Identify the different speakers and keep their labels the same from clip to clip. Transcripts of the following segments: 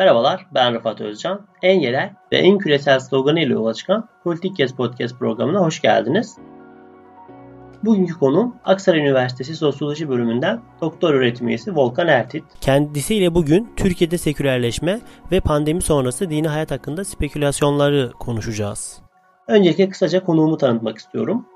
Speaker 1: Merhabalar, ben Rıfat Özcan. En yerel ve en küresel sloganı ile yola çıkan Politik Kes Podcast programına hoş geldiniz. Bugünkü konuğum Aksaray Üniversitesi Sosyoloji bölümünden doktor öğretim üyesi Volkan Ertit.
Speaker 2: Kendisiyle bugün Türkiye'de sekülerleşme ve pandemi sonrası dini hayat hakkında spekülasyonları konuşacağız.
Speaker 1: Öncelikle kısaca konuğumu tanıtmak istiyorum.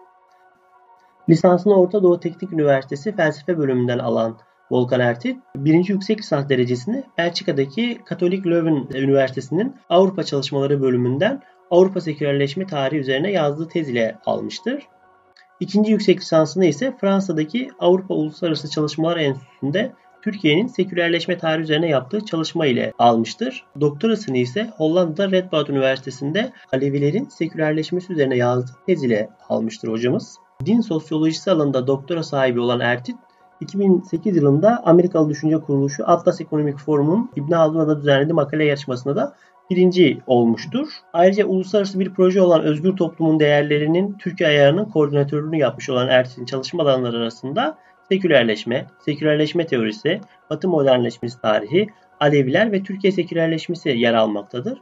Speaker 1: Lisansını Orta Doğu Teknik Üniversitesi Felsefe bölümünden alan Volkan Ertit, birinci yüksek lisans derecesini Belçika'daki Katolik Leuven Üniversitesi'nin Avrupa Çalışmaları bölümünden Avrupa Sekülerleşme Tarihi üzerine yazdığı tez ile almıştır. İkinci yüksek lisansını ise Fransa'daki Avrupa Uluslararası Çalışmalar Enstitüsü'nde Türkiye'nin sekülerleşme tarihi üzerine yaptığı çalışma ile almıştır. Doktorasını ise Hollanda'da Radboud Üniversitesi'nde Alevilerin sekülerleşmesi üzerine yazdığı tez ile almıştır hocamız. Din sosyolojisi alanında doktora sahibi olan Ertit, 2008 yılında Amerikalı Düşünce Kuruluşu Atlas Ekonomik Forum'un İbn Haldun'a düzenlediği makale yarışmasında da birinci olmuştur. Ayrıca uluslararası bir proje olan Özgür Toplumun Değerlerinin Türkiye ayarının koordinatörlüğünü yapmış olan Ertes'in çalışma alanları arasında sekülerleşme, sekülerleşme teorisi, Batı modernleşmesi tarihi, Aleviler ve Türkiye sekülerleşmesi yer almaktadır.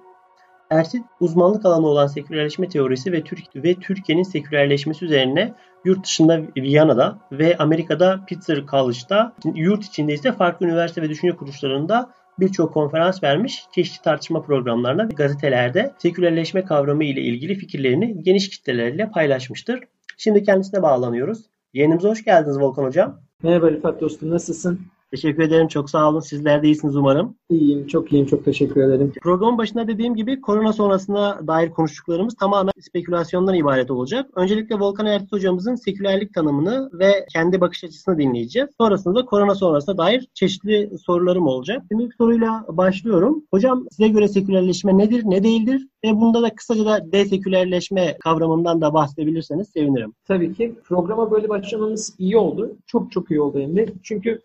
Speaker 1: Ersin uzmanlık alanı olan sekülerleşme teorisi ve, Türk ve Türkiye'nin sekülerleşmesi üzerine yurt dışında Viyana'da ve Amerika'da Pitzer College'da, yurt içinde ise farklı üniversite ve düşünce kuruluşlarında birçok konferans vermiş, çeşitli tartışma programlarında ve gazetelerde sekülerleşme kavramı ile ilgili fikirlerini geniş kitlelerle paylaşmıştır. Şimdi kendisine bağlanıyoruz. Yayınımıza hoş geldiniz Volkan Hocam.
Speaker 3: Merhaba Rıfat dostum, nasılsın?
Speaker 1: Teşekkür ederim. Çok sağ olun. Sizler de iyisiniz umarım.
Speaker 3: İyiyim. Çok iyiyim. Çok teşekkür ederim.
Speaker 1: Programın başında dediğim gibi korona sonrasına dair konuştuklarımız tamamen spekülasyondan ibaret olacak. Öncelikle Volkan Ertuğ hocamızın sekülerlik tanımını ve kendi bakış açısını dinleyeceğiz. Sonrasında da korona sonrasına dair çeşitli sorularım olacak. Şimdi ilk soruyla başlıyorum. Hocam size göre sekülerleşme nedir, ne değildir? Ve bunda da kısaca da desekülerleşme kavramından da bahsedebilirseniz sevinirim.
Speaker 3: Tabii ki. Programa böyle başlamamız iyi oldu. Çok çok iyi oldu hem de. Çünkü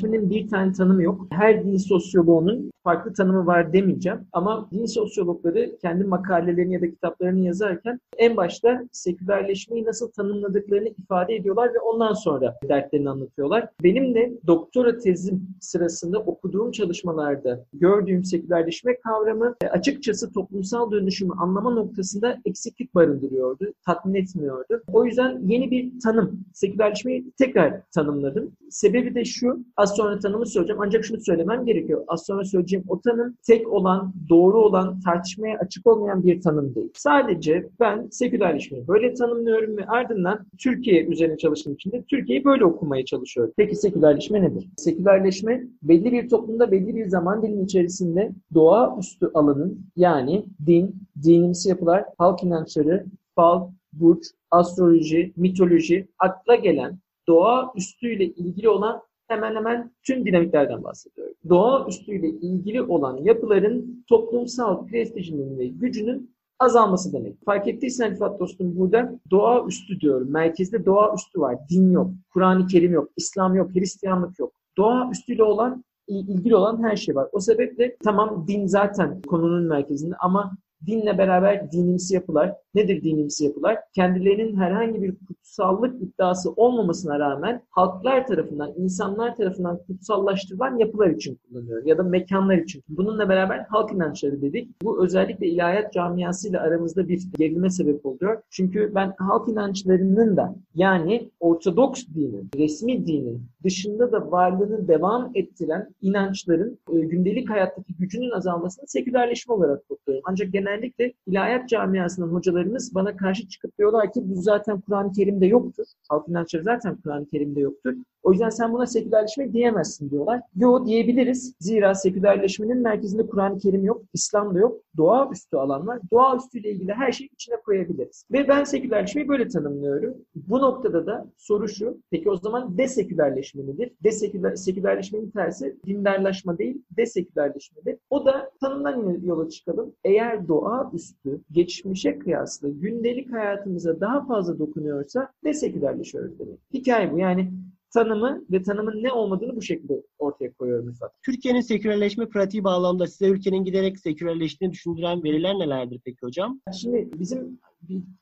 Speaker 3: sekülerleşmenin bir tane tanımı yok. Her din sosyoloğunun farklı tanımı var demeyeceğim. Ama din sosyologları kendi makalelerini ya da kitaplarını yazarken en başta sekülerleşmeyi nasıl tanımladıklarını ifade ediyorlar ve ondan sonra dertlerini anlatıyorlar. Benim de doktora tezim sırasında okuduğum çalışmalarda gördüğüm sekülerleşme kavramı e, açıkçası toplumsal dönüşümü anlama noktasında eksiklik barındırıyordu, tatmin etmiyordu. O yüzden yeni bir tanım, sekülerleşmeyi tekrar tanımladım. Sebebi de şu, az sonra tanımı söyleyeceğim ancak şunu söylemem gerekiyor. Az sonra söyleyeceğim o tanım tek olan, doğru olan, tartışmaya açık olmayan bir tanım değil. Sadece ben sekülerleşmeyi böyle tanımlıyorum ve ardından Türkiye üzerine çalıştığım için de Türkiye'yi böyle okumaya çalışıyorum. Peki sekülerleşme nedir? Sekülerleşme belli bir toplumda belli bir zaman dilimi içerisinde doğa üstü alanın yani din, dinimsi yapılar, halk inançları, fal, burç, astroloji, mitoloji, akla gelen doğa üstüyle ilgili olan hemen hemen tüm dinamiklerden bahsediyorum. Doğa üstüyle ilgili olan yapıların toplumsal prestijinin ve gücünün azalması demek. Fark ettiysen Rifat dostum burada doğa üstü diyorum. Merkezde doğa üstü var. Din yok, Kur'an-ı Kerim yok, İslam yok, Hristiyanlık yok. Doğa üstüyle olan ilgili olan her şey var. O sebeple tamam din zaten konunun merkezinde ama dinle beraber dinimsi yapılar. Nedir dinimsi yapılar? Kendilerinin herhangi bir kutsallık iddiası olmamasına rağmen halklar tarafından, insanlar tarafından kutsallaştırılan yapılar için kullanıyor ya da mekanlar için. Bununla beraber halk inançları dedik. Bu özellikle ilahiyat camiasıyla aramızda bir gerilme sebep oluyor. Çünkü ben halk inançlarının da yani Ortodoks dinin, resmi dinin dışında da varlığını devam ettiren inançların e, gündelik hayattaki gücünün azalmasını sekülerleşme olarak kodluyorum. Ancak genellikle ilahiyat camiasının hocalarımız bana karşı çıkıp diyorlar ki bu zaten Kur'an-ı Kerim'de yoktur. Halk inançları zaten Kur'an-ı Kerim'de yoktur. O yüzden sen buna sekülerleşme diyemezsin diyorlar. Yo diyebiliriz. Zira sekülerleşmenin merkezinde Kur'an-ı Kerim yok, İslam da yok. Doğa üstü alan var. Doğa üstüyle ilgili her şeyi içine koyabiliriz. Ve ben sekülerleşmeyi böyle tanımlıyorum. Bu noktada da soru şu. Peki o zaman desekülerleşme nedir? Deseküler, sekülerleşmenin tersi dindarlaşma değil, desekülerleşmedir. O da tanımdan yola çıkalım. Eğer doğa üstü geçmişe kıyasla gündelik hayatımıza daha fazla dokunuyorsa desekülerleşiyoruz demek. Hikaye bu. Yani tanımı ve tanımın ne olmadığını bu şekilde ortaya koyuyorum mesela.
Speaker 1: Türkiye'nin sekülerleşme pratiği bağlamında size ülkenin giderek sekülerleştiğini düşündüren veriler nelerdir peki hocam?
Speaker 3: Şimdi bizim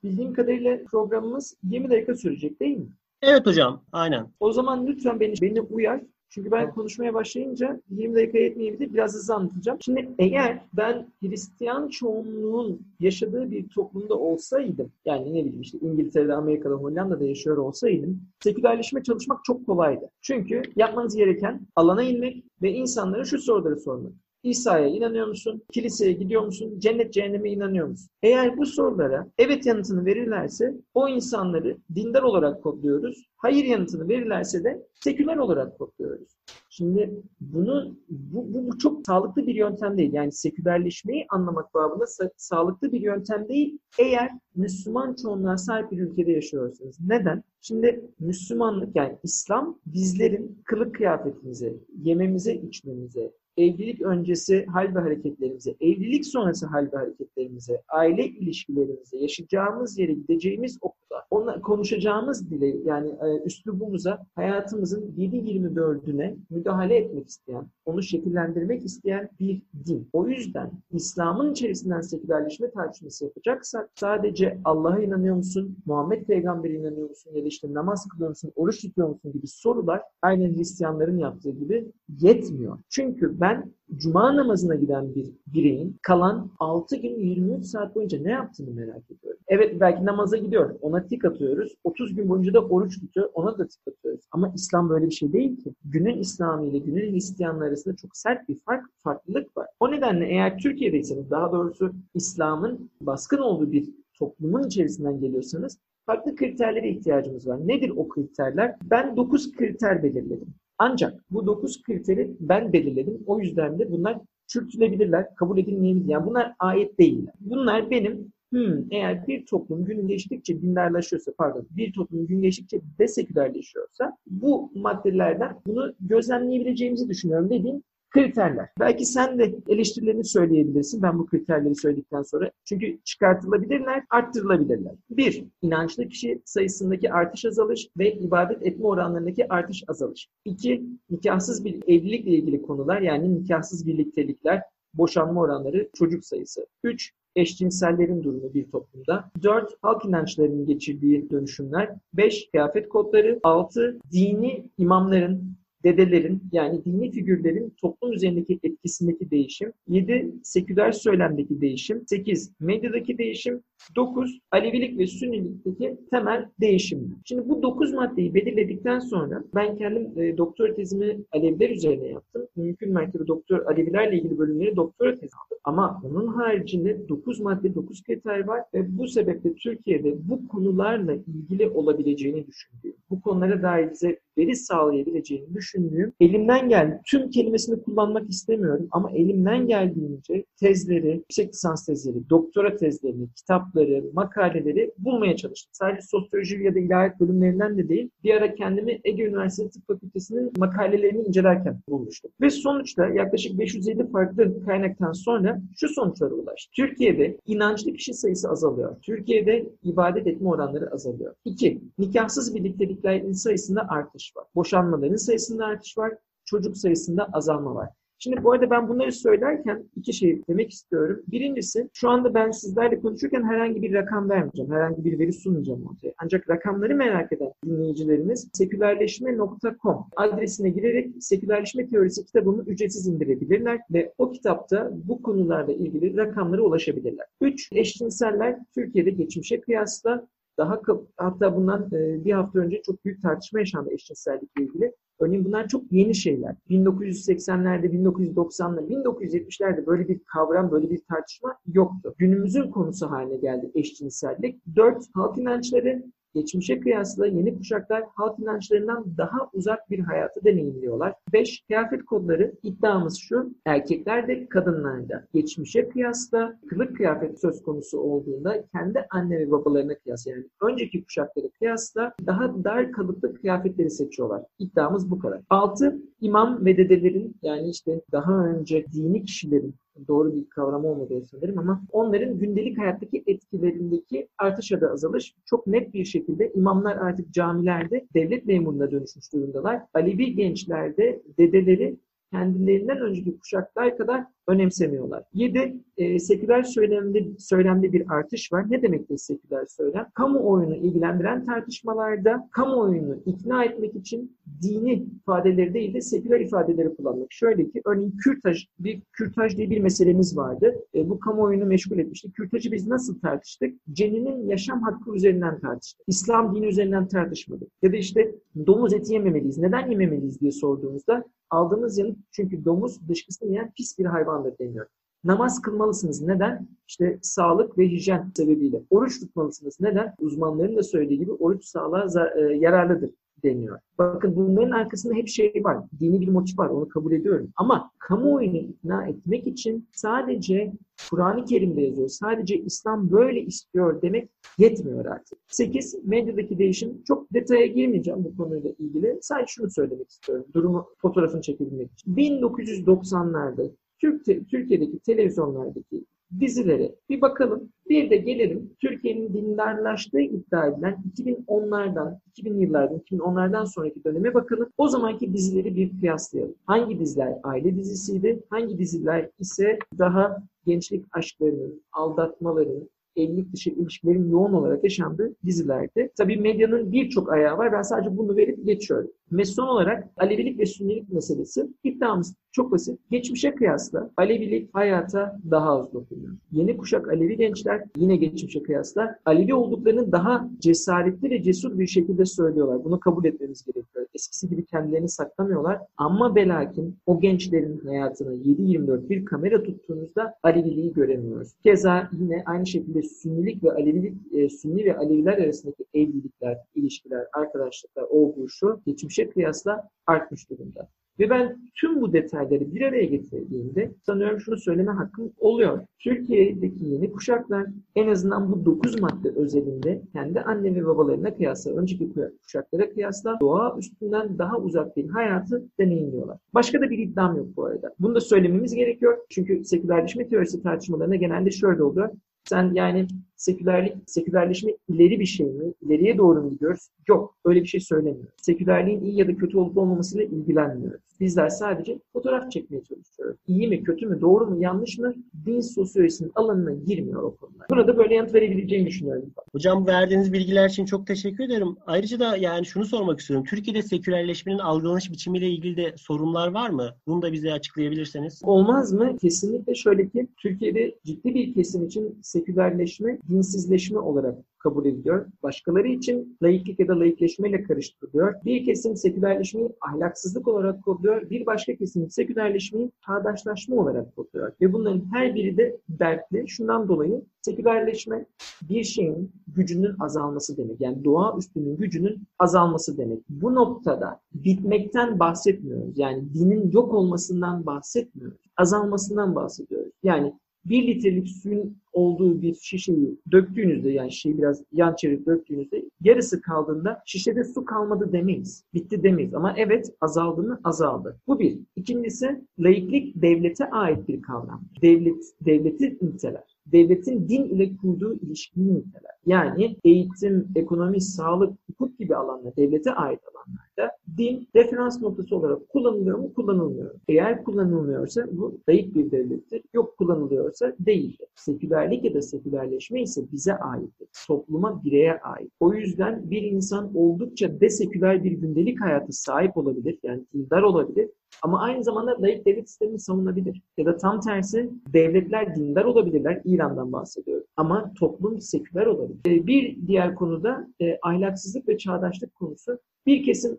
Speaker 3: bildiğim kadarıyla programımız 20 dakika sürecek değil mi?
Speaker 1: Evet hocam, aynen.
Speaker 3: O zaman lütfen beni, beni uyar. Çünkü ben konuşmaya başlayınca 20 dakika yetmeyebilir. Biraz hızlı anlatacağım. Şimdi eğer ben Hristiyan çoğunluğun yaşadığı bir toplumda olsaydım, yani ne bileyim işte İngiltere'de, Amerika'da, Hollanda'da yaşıyor olsaydım, sekülerleşme çalışmak çok kolaydı. Çünkü yapmanız gereken alana inmek ve insanlara şu soruları sormak. İsa'ya inanıyor musun? Kiliseye gidiyor musun? Cennet cehenneme inanıyor musun? Eğer bu sorulara evet yanıtını verirlerse o insanları dindar olarak kodluyoruz. Hayır yanıtını verirlerse de seküler olarak kodluyoruz. Şimdi bunu bu, bu, bu çok sağlıklı bir yöntem değil. Yani sekülerleşmeyi anlamak babında sa- sağlıklı bir yöntem değil. Eğer Müslüman çoğunluğa sahip bir ülkede yaşıyorsanız. Neden? Şimdi Müslümanlık yani İslam bizlerin kılık kıyafetimize, yememize, içmemize, evlilik öncesi hal ve hareketlerimize, evlilik sonrası hal ve hareketlerimize, aile ilişkilerimize, yaşayacağımız yere, gideceğimiz okula, ona konuşacağımız dile yani e, üslubumuza hayatımızın 7-24'üne müdahale etmek isteyen, onu şekillendirmek isteyen bir din. O yüzden İslam'ın içerisinden sekülerleşme tartışması yapacaksak sadece Allah'a inanıyor musun, Muhammed Peygamber'e inanıyor musun ya da işte namaz kılıyor musun, oruç tutuyor musun gibi sorular aynen Hristiyanların yaptığı gibi yetmiyor. Çünkü ben Cuma namazına giden bir bireyin kalan 6 gün 23 saat boyunca ne yaptığını merak ediyorum. Evet belki namaza gidiyor. Ona tik atıyoruz. 30 gün boyunca da oruç tutuyor. Ona da tik atıyoruz. Ama İslam böyle bir şey değil ki. Günün İslamı ile günün Hristiyanlığı arasında çok sert bir fark, farklılık var. O nedenle eğer Türkiye'deyseniz daha doğrusu İslam'ın baskın olduğu bir toplumun içerisinden geliyorsanız farklı kriterlere ihtiyacımız var. Nedir o kriterler? Ben 9 kriter belirledim. Ancak bu 9 kriteri ben belirledim. O yüzden de bunlar çürütülebilirler, kabul edilmeyebilir. Yani bunlar ayet değiller. Bunlar benim hmm, eğer bir toplum gün geçtikçe dinlerleşiyorsa, pardon, bir toplum gün geçtikçe desekülerleşiyorsa bu maddelerden bunu gözlemleyebileceğimizi düşünüyorum dediğim kriterler. Belki sen de eleştirilerini söyleyebilirsin ben bu kriterleri söyledikten sonra. Çünkü çıkartılabilirler, arttırılabilirler. Bir, inançlı kişi sayısındaki artış azalış ve ibadet etme oranlarındaki artış azalış. İki, nikahsız bir evlilikle ilgili konular yani nikahsız birliktelikler, boşanma oranları, çocuk sayısı. Üç, eşcinsellerin durumu bir toplumda. 4. Halk inançlarının geçirdiği dönüşümler. 5. Kıyafet kodları. 6. Dini imamların dedelerin yani dini figürlerin toplum üzerindeki etkisindeki değişim, 7 seküler söylemdeki değişim, 8 medyadaki değişim, 9 Alevilik ve Sünnilikteki temel değişimler. Şimdi bu 9 maddeyi belirledikten sonra ben kendim e, doktora tezimi Aleviler üzerine yaptım. Mümkün mertebe doktor Alevilerle ilgili bölümleri doktora tezi aldım. Ama onun haricinde 9 madde, 9 kriter var ve bu sebeple Türkiye'de bu konularla ilgili olabileceğini düşündüğüm, bu konulara dair bize veri sağlayabileceğini düşündüğüm, elimden geldi. Tüm kelimesini kullanmak istemiyorum ama elimden geldiğince tezleri, yüksek lisans tezleri, doktora tezlerini, kitapları, makaleleri bulmaya çalıştım. Sadece sosyoloji ya da ilahiyat bölümlerinden de değil. Bir ara kendimi Ege Üniversitesi Tıp Fakültesi'nin makalelerini incelerken bulmuştum. Ve sonuçta yaklaşık 550 farklı kaynaktan sonra şu sonuçlara ulaştım. Türkiye'de inançlı kişi sayısı azalıyor. Türkiye'de ibadet etme oranları azalıyor. İki, nikahsız birlikteliklerin sayısında artış var. Boşanmaların sayısında artış var. Çocuk sayısında azalma var. Şimdi bu arada ben bunları söylerken iki şey demek istiyorum. Birincisi şu anda ben sizlerle konuşurken herhangi bir rakam vermeyeceğim. Herhangi bir veri sunmayacağım ortaya. Ancak rakamları merak eden dinleyicilerimiz sekülerleşme.com adresine girerek sekülerleşme teorisi kitabını ücretsiz indirebilirler ve o kitapta bu konularla ilgili rakamlara ulaşabilirler. Üç, eşcinseller Türkiye'de geçmişe kıyasla daha hatta bundan bir hafta önce çok büyük tartışma yaşandı eşcinsellikle ilgili. Örneğin bunlar çok yeni şeyler. 1980'lerde, 1990'larda, 1970'lerde böyle bir kavram, böyle bir tartışma yoktu. Günümüzün konusu haline geldi eşcinsellik. Dört, halk inançları geçmişe kıyasla yeni kuşaklar halk inançlarından daha uzak bir hayatı deneyimliyorlar. 5. Kıyafet kodları iddiamız şu, erkekler de kadınlar da geçmişe kıyasla kılık kıyafet söz konusu olduğunda kendi anne ve babalarına kıyasla yani önceki kuşakları kıyasla daha dar kalıplı kıyafetleri seçiyorlar. İddiamız bu kadar. 6. İmam ve dedelerin yani işte daha önce dini kişilerin doğru bir kavram olmadığı sanırım ama onların gündelik hayattaki etkilerindeki artış ya da azalış çok net bir şekilde imamlar artık camilerde devlet memuruna dönüşmüş durumdalar. Alevi gençlerde dedeleri kendilerinden önceki kuşaklar kadar önemsemiyorlar. 7. E, seküler söylemde, söylemde bir artış var. Ne demektir seküler söylem? Kamuoyunu ilgilendiren tartışmalarda kamuoyunu ikna etmek için dini ifadeleri değil de seküler ifadeleri kullanmak. Şöyle ki örneğin kürtaj, bir kürtaj diye bir meselemiz vardı. E, bu kamuoyunu meşgul etmişti. Kürtajı biz nasıl tartıştık? Ceninin yaşam hakkı üzerinden tartıştık. İslam dini üzerinden tartışmadık. Ya da işte domuz eti yememeliyiz. Neden yememeliyiz diye sorduğumuzda aldığımız yanıt çünkü domuz dışkısını yiyen pis bir hayvandır deniyor. Namaz kılmalısınız. Neden? İşte sağlık ve hijyen sebebiyle. Oruç tutmalısınız. Neden? Uzmanların da söylediği gibi oruç sağlığa e, yararlıdır deniyor. Bakın bunların arkasında hep şey var. Dini bir motif var. Onu kabul ediyorum. Ama kamuoyunu ikna etmek için sadece Kur'an-ı Kerim'de yazıyor. Sadece İslam böyle istiyor demek yetmiyor artık. 8. Medyadaki değişim. Çok detaya girmeyeceğim bu konuyla ilgili. Sadece şunu söylemek istiyorum. Durumu fotoğrafını çekebilmek için. 1990'larda Türkiye'deki televizyonlardaki dizilere bir bakalım. Bir de gelelim Türkiye'nin dindarlaştığı iddia edilen 2010'lardan, 2000 yıllardan, 2010'lardan sonraki döneme bakalım. O zamanki dizileri bir kıyaslayalım. Hangi diziler aile dizisiydi? Hangi diziler ise daha gençlik aşklarının, aldatmaların, evlilik dışı ilişkilerin yoğun olarak yaşandığı dizilerde. Tabii medyanın birçok ayağı var. Ben sadece bunu verip geçiyorum. Ve olarak Alevilik ve Sünnilik meselesi. İddiamız çok basit. Geçmişe kıyasla Alevilik hayata daha az dokunuyor. Yeni kuşak Alevi gençler yine geçmişe kıyasla Alevi olduklarını daha cesaretli ve cesur bir şekilde söylüyorlar. Bunu kabul etmemiz gerekiyor. Eskisi gibi kendilerini saklamıyorlar. Ama belakin o gençlerin hayatını 7-24 bir kamera tuttuğunuzda Aleviliği göremiyoruz. Keza yine aynı şekilde Sünnilik ve Alevilik, e, Sünni ve Aleviler arasındaki evlilikler, ilişkiler, arkadaşlıklar, o bu şu geçmişe kıyasla artmış durumda. Ve ben tüm bu detayları bir araya getirdiğimde sanıyorum şunu söyleme hakkım oluyor. Türkiye'deki yeni kuşaklar en azından bu 9 madde özelinde kendi anne ve babalarına kıyasla, önceki kuşaklara kıyasla doğa üstünden daha uzak bir hayatı deneyimliyorlar. Başka da bir iddiam yok bu arada. Bunu da söylememiz gerekiyor. Çünkü sekülerleşme teorisi tartışmalarında genelde şöyle oluyor. Sen yani sekülerlik, sekülerleşme ileri bir şey mi? İleriye doğru mu gidiyoruz? Yok. Öyle bir şey söylemiyor. Sekülerliğin iyi ya da kötü olup olmamasıyla ilgilenmiyoruz. Bizler sadece fotoğraf çekmeye çalışıyoruz. İyi mi, kötü mü, doğru mu, yanlış mı? Din sosyolojisinin alanına girmiyor o konular. Burada böyle yanıt verebileceğimi düşünüyorum.
Speaker 1: Hocam verdiğiniz bilgiler için çok teşekkür ederim. Ayrıca da yani şunu sormak istiyorum. Türkiye'de sekülerleşmenin algılanış biçimiyle ilgili de sorunlar var mı? Bunu da bize açıklayabilirseniz.
Speaker 3: Olmaz mı? Kesinlikle şöyle ki Türkiye'de ciddi bir kesim için sekülerleşme dinsizleşme olarak kabul ediliyor. Başkaları için laiklik ya da laikleşmeyle karıştırılıyor. Bir kesim sekülerleşmeyi ahlaksızlık olarak kodluyor. Bir başka kesim sekülerleşmeyi çağdaşlaşma olarak kodluyor. Ve bunların her biri de dertli. Şundan dolayı sekülerleşme bir şeyin gücünün azalması demek. Yani doğa üstünün gücünün azalması demek. Bu noktada bitmekten bahsetmiyoruz. Yani dinin yok olmasından bahsetmiyoruz. Azalmasından bahsediyoruz. Yani bir litrelik suyun olduğu bir şişeyi döktüğünüzde yani şişeyi biraz yan çevirip döktüğünüzde yarısı kaldığında şişede su kalmadı demeyiz. Bitti demeyiz. Ama evet azaldı mı? Azaldı. Bu bir. İkincisi laiklik devlete ait bir kavram. Devlet, devleti niteler devletin din ile kurduğu ilişkiyi niteler. Yani eğitim, ekonomi, sağlık, hukuk gibi alanlar, devlete ait alanlarda din referans noktası olarak kullanılıyor mu, kullanılmıyor. Eğer kullanılmıyorsa bu zayıf bir devlettir. Yok kullanılıyorsa değildir. Sekülerlik ya da sekülerleşme ise bize aittir. Topluma, bireye ait. O yüzden bir insan oldukça deseküler bir gündelik hayatı sahip olabilir. Yani dindar olabilir ama aynı zamanda layık devlet sistemini savunabilir. Ya da tam tersi devletler dindar olabilirler. İran'dan bahsediyorum. Ama toplum seküler olabilir. Ee, bir diğer konuda e, ahlaksızlık ve çağdaşlık konusu. Bir kesim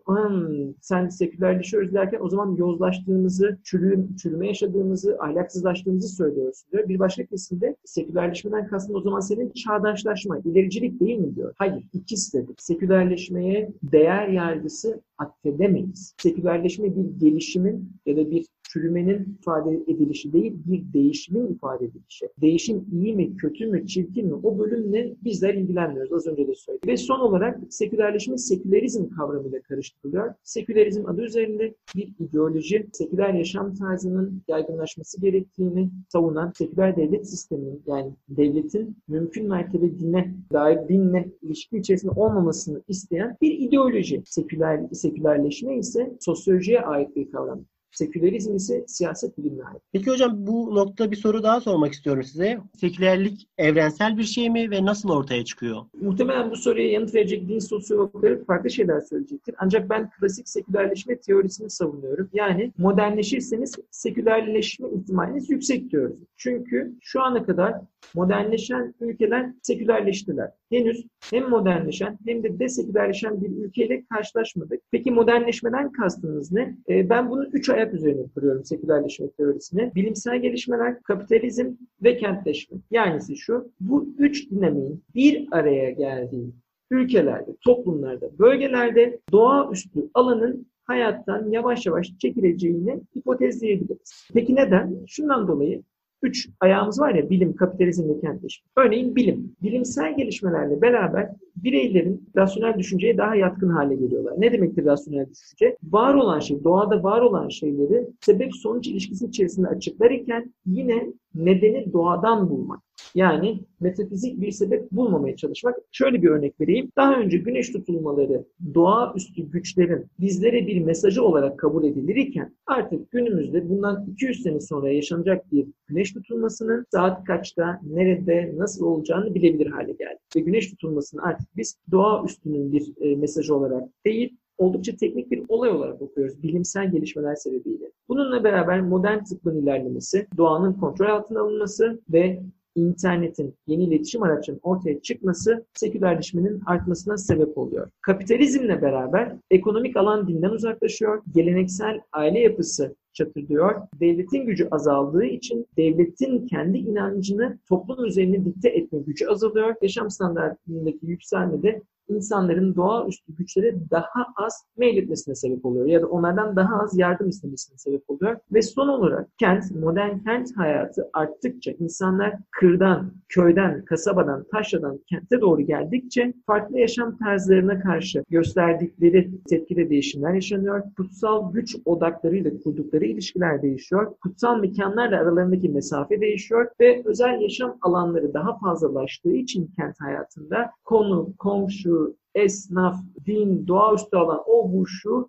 Speaker 3: sen sekülerleşiyoruz derken o zaman yozlaştığımızı, çürüm, çürüme yaşadığımızı, ahlaksızlaştığımızı söylüyorsun diyor. Bir başka kesim de sekülerleşmeden kastın o zaman senin çağdaşlaşma, ilericilik değil mi diyor. Hayır, ikisi de. Sekülerleşmeye değer yargısı atfedemeyiz. Sekülerleşme bir gelişimin ya da bir çürümenin ifade edilişi değil, bir değişimin ifade edilişi. Değişim iyi mi, kötü mü, çirkin mi? O bölümle bizler ilgilenmiyoruz. Az önce de söyledim. Ve son olarak sekülerleşme sekülerizm kavramıyla karıştırılıyor. Sekülerizm adı üzerinde bir ideoloji, seküler yaşam tarzının yaygınlaşması gerektiğini savunan seküler devlet sisteminin yani devletin mümkün mertebe dine dair dinle ilişki içerisinde olmamasını isteyen bir ideoloji. Seküler, sekülerleşme ise sosyolojiye ait bir kavram. Sekülerizm ise siyaset bilimine ait.
Speaker 1: Peki hocam bu noktada bir soru daha sormak istiyorum size. Sekülerlik evrensel bir şey mi ve nasıl ortaya çıkıyor?
Speaker 3: Muhtemelen bu soruya yanıt verecek din sosyologları farklı şeyler söyleyecektir. Ancak ben klasik sekülerleşme teorisini savunuyorum. Yani modernleşirseniz sekülerleşme ihtimaliniz yüksek diyoruz. Çünkü şu ana kadar modernleşen ülkeler sekülerleştiler. Henüz hem modernleşen hem de desekülerleşen bir ülkeyle karşılaşmadık. Peki modernleşmeden kastınız ne? Ee, ben bunu üç ayak üzerine kuruyorum sekülerleşme teorisine. Bilimsel gelişmeler, kapitalizm ve kentleşme. Yani şu, bu üç dinamiğin bir araya geldiği ülkelerde, toplumlarda, bölgelerde doğaüstü alanın hayattan yavaş yavaş çekileceğini hipotezleyebiliriz. Peki neden? Şundan dolayı üç ayağımız var ya bilim, kapitalizm ve kentleşme. Örneğin bilim. Bilimsel gelişmelerle beraber bireylerin rasyonel düşünceye daha yatkın hale geliyorlar. Ne demektir rasyonel düşünce? Var olan şey, doğada var olan şeyleri sebep sonuç ilişkisi içerisinde açıklarken yine nedeni doğadan bulmak. Yani metafizik bir sebep bulmamaya çalışmak. Şöyle bir örnek vereyim. Daha önce güneş tutulmaları doğaüstü güçlerin bizlere bir mesajı olarak kabul edilirken artık günümüzde bundan 200 sene sonra yaşanacak bir güneş tutulmasının saat kaçta, nerede, nasıl olacağını bilebilir hale geldi. Ve güneş tutulmasını artık biz doğaüstünün bir e, mesajı olarak değil, oldukça teknik bir olay olarak okuyoruz bilimsel gelişmeler sebebiyle. Bununla beraber modern tıbbın ilerlemesi, doğanın kontrol altına alınması ve internetin, yeni iletişim araçlarının ortaya çıkması sekülerleşmenin artmasına sebep oluyor. Kapitalizmle beraber ekonomik alan dinden uzaklaşıyor, geleneksel aile yapısı çatırdıyor. Devletin gücü azaldığı için devletin kendi inancını toplum üzerine dikte etme gücü azalıyor. Yaşam standartındaki yükselme de insanların doğaüstü güçlere daha az meyletmesine sebep oluyor ya da onlardan daha az yardım istemesine sebep oluyor. Ve son olarak kent, modern kent hayatı arttıkça insanlar kırdan, köyden, kasabadan, taşradan kente doğru geldikçe farklı yaşam tarzlarına karşı gösterdikleri tepkide değişimler yaşanıyor. Kutsal güç odaklarıyla kurdukları ilişkiler değişiyor. Kutsal mekanlarla aralarındaki mesafe değişiyor ve özel yaşam alanları daha fazlalaştığı için kent hayatında konu, komşu, esnaf, din, doğaüstü alan, o bu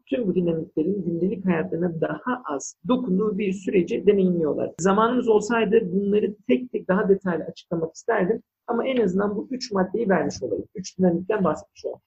Speaker 3: tüm bu dinamiklerin gündelik hayatlarına daha az dokunduğu bir süreci deneyimliyorlar. Zamanımız olsaydı bunları tek tek daha detaylı açıklamak isterdim. Ama en azından bu üç maddeyi vermiş olayım. Üç dinamikten bahsetmiş olayım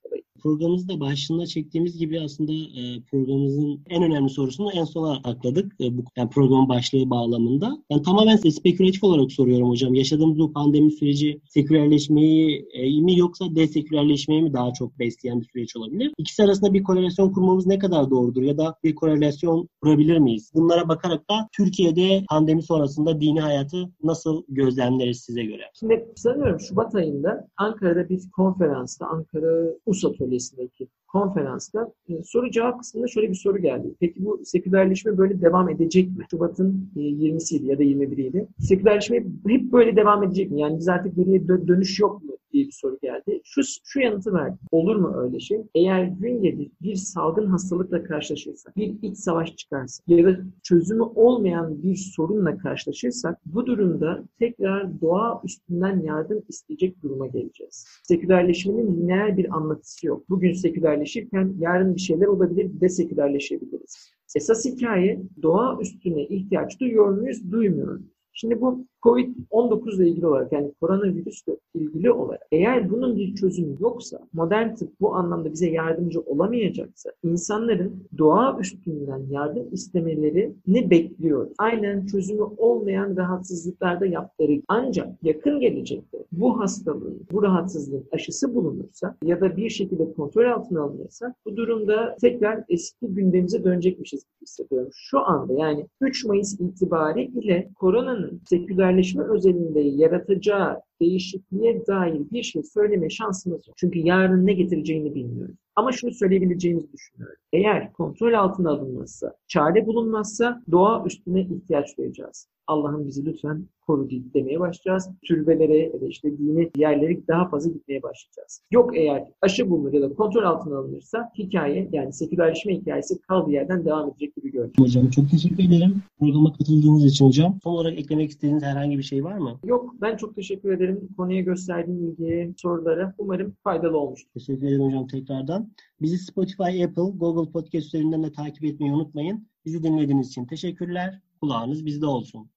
Speaker 1: programımızda başında çektiğimiz gibi aslında e, programımızın en önemli sorusunu en sona akladık. E, bu yani programın başlığı bağlamında. Ben tamamen spekülatif olarak soruyorum hocam. Yaşadığımız bu pandemi süreci sekülerleşmeyi e, mi yoksa desekülerleşmeyi mi daha çok besleyen bir süreç olabilir? İkisi arasında bir korelasyon kurmamız ne kadar doğrudur ya da bir korelasyon kurabilir miyiz? Bunlara bakarak da Türkiye'de pandemi sonrasında dini hayatı nasıl gözlemleriz size göre?
Speaker 3: Şimdi sanıyorum Şubat ayında Ankara'da bir konferansta Ankara US Atölyesi'ndeki konferansta e, soru cevap kısmında şöyle bir soru geldi. Peki bu sekülerleşme böyle devam edecek mi? Şubat'ın e, 20'siydi ya da 21'iydi. Sekülerleşme hep böyle devam edecek mi? Yani biz artık geriye dö- dönüş yok mu? Diye bir soru geldi. Şu, şu yanıtı verdi. Olur mu öyle şey? Eğer gün gelir bir salgın hastalıkla karşılaşırsak, bir iç savaş çıkarsa ya da çözümü olmayan bir sorunla karşılaşırsak bu durumda tekrar doğa üstünden yardım isteyecek duruma geleceğiz. Sekülerleşmenin lineer bir anlatısı yok. Bugün sekülerleşirken yarın bir şeyler olabilir, desekülerleşebiliriz. Esas hikaye doğa üstüne ihtiyaç duyuyor muyuz, duymuyor muyuz? Şimdi bu Covid-19 ile ilgili olarak yani koronavirüsle ilgili olarak eğer bunun bir çözümü yoksa, modern tıp bu anlamda bize yardımcı olamayacaksa insanların doğa üstünden yardım istemelerini bekliyoruz. Aynen çözümü olmayan rahatsızlıklarda yaptığı ancak yakın gelecekte bu hastalığın, bu rahatsızlığın aşısı bulunursa ya da bir şekilde kontrol altına alınırsa bu durumda tekrar eski gündemimize dönecekmişiz gibi hissediyorum. Şu anda yani 3 Mayıs itibariyle koronanın seküler haberleşme özelinde yaratacağı değişikliğe dair bir şey söyleme şansımız yok. Çünkü yarın ne getireceğini bilmiyoruz. Ama şunu söyleyebileceğimizi düşünüyorum. Eğer kontrol altına alınmazsa, çare bulunmazsa doğa üstüne ihtiyaç duyacağız. Allah'ım bizi lütfen koru demeye başlayacağız. Türbelere ya da işte dini yerlere daha fazla gitmeye başlayacağız. Yok eğer aşı bulunur ya da kontrol altına alınırsa hikaye yani sekülerleşme hikayesi kaldığı yerden devam edecek gibi görünüyor.
Speaker 1: Hocam çok teşekkür ederim. Programa katıldığınız için hocam. Son olarak eklemek istediğiniz herhangi bir şey var mı?
Speaker 3: Yok ben çok teşekkür ederim. Konuya gösterdiğin ilgiye, sorulara umarım faydalı olmuştur.
Speaker 1: Teşekkür ederim hocam tekrardan. Bizi Spotify, Apple, Google Podcast üzerinden de takip etmeyi unutmayın. Bizi dinlediğiniz için teşekkürler. Kulağınız bizde olsun.